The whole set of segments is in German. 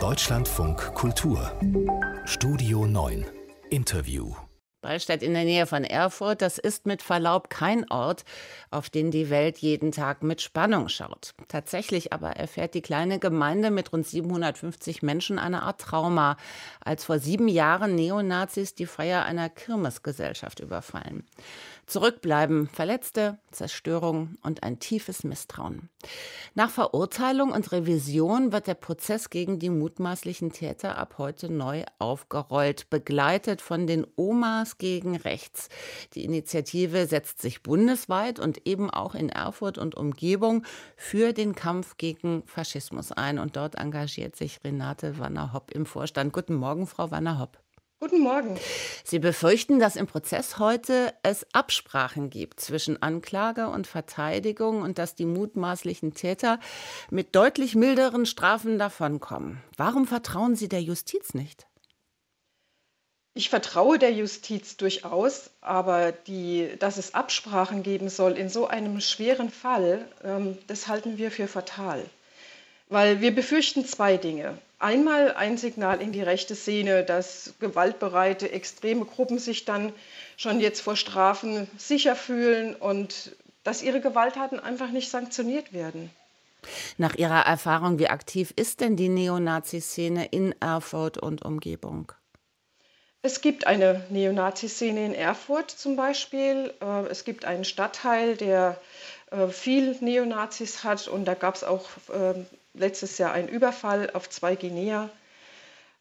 Deutschlandfunk Kultur Studio 9 Interview Ballstadt in der Nähe von Erfurt, das ist mit Verlaub kein Ort, auf den die Welt jeden Tag mit Spannung schaut. Tatsächlich aber erfährt die kleine Gemeinde mit rund 750 Menschen eine Art Trauma, als vor sieben Jahren Neonazis die Feier einer Kirmesgesellschaft überfallen. Zurückbleiben Verletzte, Zerstörung und ein tiefes Misstrauen. Nach Verurteilung und Revision wird der Prozess gegen die mutmaßlichen Täter ab heute neu aufgerollt, begleitet von den Omas gegen Rechts. Die Initiative setzt sich bundesweit und eben auch in Erfurt und Umgebung für den Kampf gegen Faschismus ein. Und dort engagiert sich Renate Wanner-Hopp im Vorstand. Guten Morgen, Frau Wanner-Hopp. Guten Morgen. Sie befürchten, dass im Prozess heute es Absprachen gibt zwischen Anklage und Verteidigung und dass die mutmaßlichen Täter mit deutlich milderen Strafen davonkommen. Warum vertrauen Sie der Justiz nicht? Ich vertraue der Justiz durchaus, aber die, dass es Absprachen geben soll in so einem schweren Fall, ähm, das halten wir für fatal. Weil wir befürchten zwei Dinge. Einmal ein Signal in die rechte Szene, dass gewaltbereite, extreme Gruppen sich dann schon jetzt vor Strafen sicher fühlen und dass ihre Gewalttaten einfach nicht sanktioniert werden. Nach Ihrer Erfahrung, wie aktiv ist denn die Neonazi-Szene in Erfurt und Umgebung? Es gibt eine Neonazi-Szene in Erfurt zum Beispiel. Äh, es gibt einen Stadtteil, der äh, viel Neonazis hat und da gab es auch ähm, letztes Jahr einen Überfall auf zwei Guinea.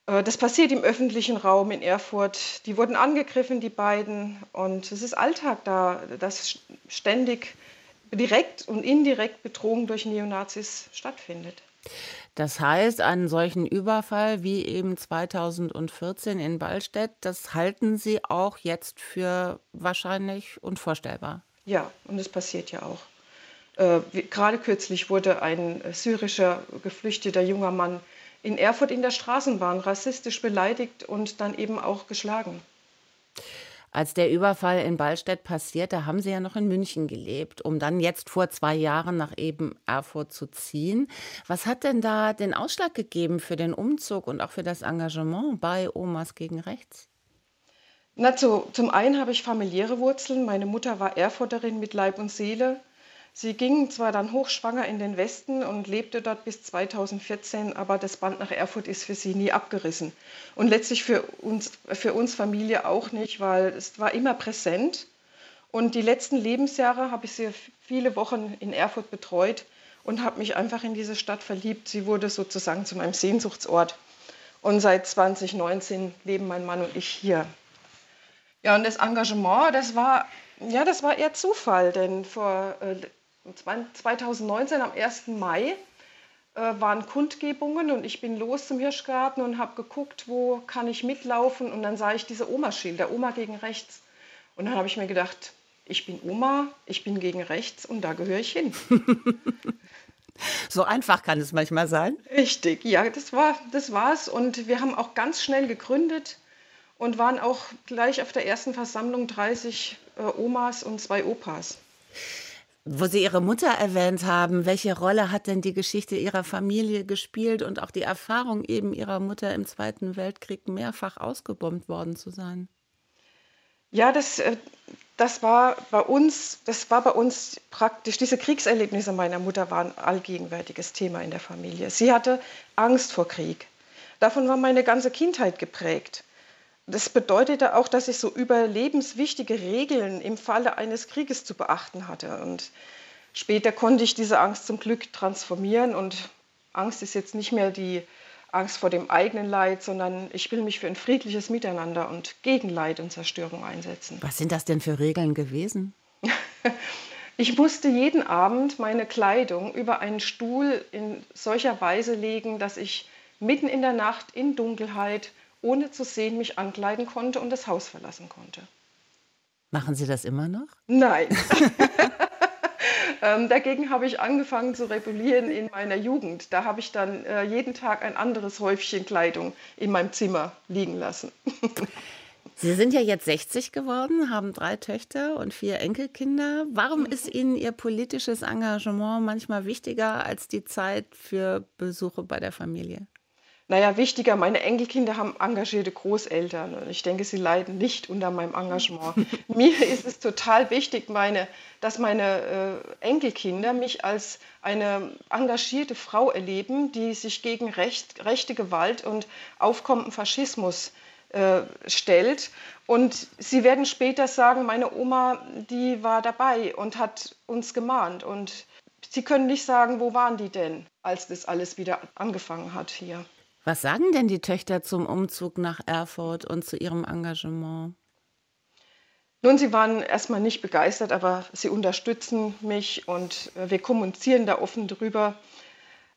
Äh, das passiert im öffentlichen Raum in Erfurt. Die wurden angegriffen, die beiden. Und es ist Alltag da, dass ständig direkt und indirekt Bedrohung durch Neonazis stattfindet. Das heißt, einen solchen Überfall wie eben 2014 in Ballstedt, das halten Sie auch jetzt für wahrscheinlich unvorstellbar. Ja, und es passiert ja auch. Äh, gerade kürzlich wurde ein syrischer geflüchteter junger Mann in Erfurt in der Straßenbahn rassistisch beleidigt und dann eben auch geschlagen. Als der Überfall in Ballstedt passierte, haben Sie ja noch in München gelebt, um dann jetzt vor zwei Jahren nach eben Erfurt zu ziehen. Was hat denn da den Ausschlag gegeben für den Umzug und auch für das Engagement bei Omas gegen Rechts? Na, zu, zum einen habe ich familiäre Wurzeln. Meine Mutter war Erfurterin mit Leib und Seele. Sie ging zwar dann hochschwanger in den Westen und lebte dort bis 2014, aber das Band nach Erfurt ist für sie nie abgerissen. Und letztlich für uns, für uns Familie auch nicht, weil es war immer präsent. Und die letzten Lebensjahre habe ich sie viele Wochen in Erfurt betreut und habe mich einfach in diese Stadt verliebt. Sie wurde sozusagen zu meinem Sehnsuchtsort. Und seit 2019 leben mein Mann und ich hier. Ja, und das Engagement, das war, ja, das war eher Zufall, denn vor äh, 2019 am 1. Mai äh, waren Kundgebungen und ich bin los zum Hirschgarten und habe geguckt, wo kann ich mitlaufen und dann sah ich diese Oma-Schild, der Oma gegen rechts. Und dann habe ich mir gedacht, ich bin Oma, ich bin gegen rechts und da gehöre ich hin. so einfach kann es manchmal sein. Richtig, ja, das war das war's und wir haben auch ganz schnell gegründet und waren auch gleich auf der ersten Versammlung 30 äh, Omas und zwei Opas. Wo Sie Ihre Mutter erwähnt haben, welche Rolle hat denn die Geschichte Ihrer Familie gespielt und auch die Erfahrung eben Ihrer Mutter im Zweiten Weltkrieg mehrfach ausgebombt worden zu sein? Ja, das, äh, das war bei uns, das war bei uns praktisch, diese Kriegserlebnisse meiner Mutter waren allgegenwärtiges Thema in der Familie. Sie hatte Angst vor Krieg. Davon war meine ganze Kindheit geprägt. Das bedeutete auch, dass ich so überlebenswichtige Regeln im Falle eines Krieges zu beachten hatte. Und später konnte ich diese Angst zum Glück transformieren. Und Angst ist jetzt nicht mehr die Angst vor dem eigenen Leid, sondern ich will mich für ein friedliches Miteinander und gegen Leid und Zerstörung einsetzen. Was sind das denn für Regeln gewesen? Ich musste jeden Abend meine Kleidung über einen Stuhl in solcher Weise legen, dass ich mitten in der Nacht in Dunkelheit ohne zu sehen mich ankleiden konnte und das Haus verlassen konnte. Machen Sie das immer noch? Nein. ähm, dagegen habe ich angefangen zu rebellieren in meiner Jugend. Da habe ich dann äh, jeden Tag ein anderes Häufchen Kleidung in meinem Zimmer liegen lassen. Sie sind ja jetzt 60 geworden, haben drei Töchter und vier Enkelkinder. Warum ist Ihnen Ihr politisches Engagement manchmal wichtiger als die Zeit für Besuche bei der Familie? Naja, wichtiger, meine Enkelkinder haben engagierte Großeltern und ich denke, sie leiden nicht unter meinem Engagement. Mir ist es total wichtig, meine, dass meine äh, Enkelkinder mich als eine engagierte Frau erleben, die sich gegen Recht, rechte Gewalt und aufkommenden Faschismus äh, stellt. Und sie werden später sagen, meine Oma, die war dabei und hat uns gemahnt. Und sie können nicht sagen, wo waren die denn, als das alles wieder angefangen hat hier. Was sagen denn die Töchter zum Umzug nach Erfurt und zu ihrem Engagement? Nun, sie waren erstmal nicht begeistert, aber sie unterstützen mich und äh, wir kommunizieren da offen drüber.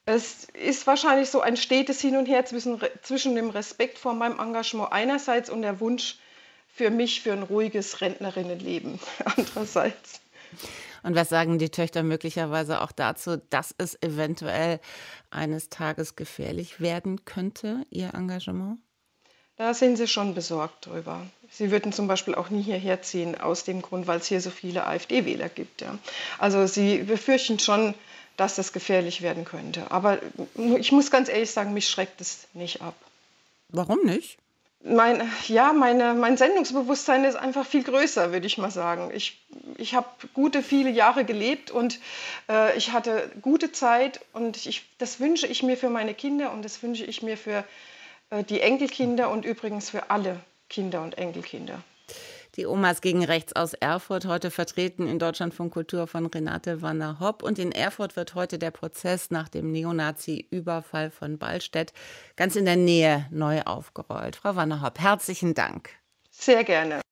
Es ist wahrscheinlich so ein stetes Hin und Her zwischen, zwischen dem Respekt vor meinem Engagement einerseits und der Wunsch für mich für ein ruhiges Rentnerinnenleben andererseits. Und was sagen die Töchter möglicherweise auch dazu, dass es eventuell eines Tages gefährlich werden könnte, ihr Engagement? Da sind sie schon besorgt drüber. Sie würden zum Beispiel auch nie hierher ziehen, aus dem Grund, weil es hier so viele AfD-Wähler gibt. Ja. Also sie befürchten schon, dass das gefährlich werden könnte. Aber ich muss ganz ehrlich sagen, mich schreckt es nicht ab. Warum nicht? Mein, ja, meine, mein Sendungsbewusstsein ist einfach viel größer, würde ich mal sagen. Ich, ich habe gute viele Jahre gelebt und äh, ich hatte gute Zeit und ich, das wünsche ich mir für meine Kinder und das wünsche ich mir für äh, die Enkelkinder und übrigens für alle Kinder und Enkelkinder. Die Omas gegen Rechts aus Erfurt, heute vertreten in Deutschland von Kultur von Renate Wanner-Hopp. Und in Erfurt wird heute der Prozess nach dem Neonazi-Überfall von Ballstedt ganz in der Nähe neu aufgerollt. Frau Wanner-Hopp, herzlichen Dank. Sehr gerne.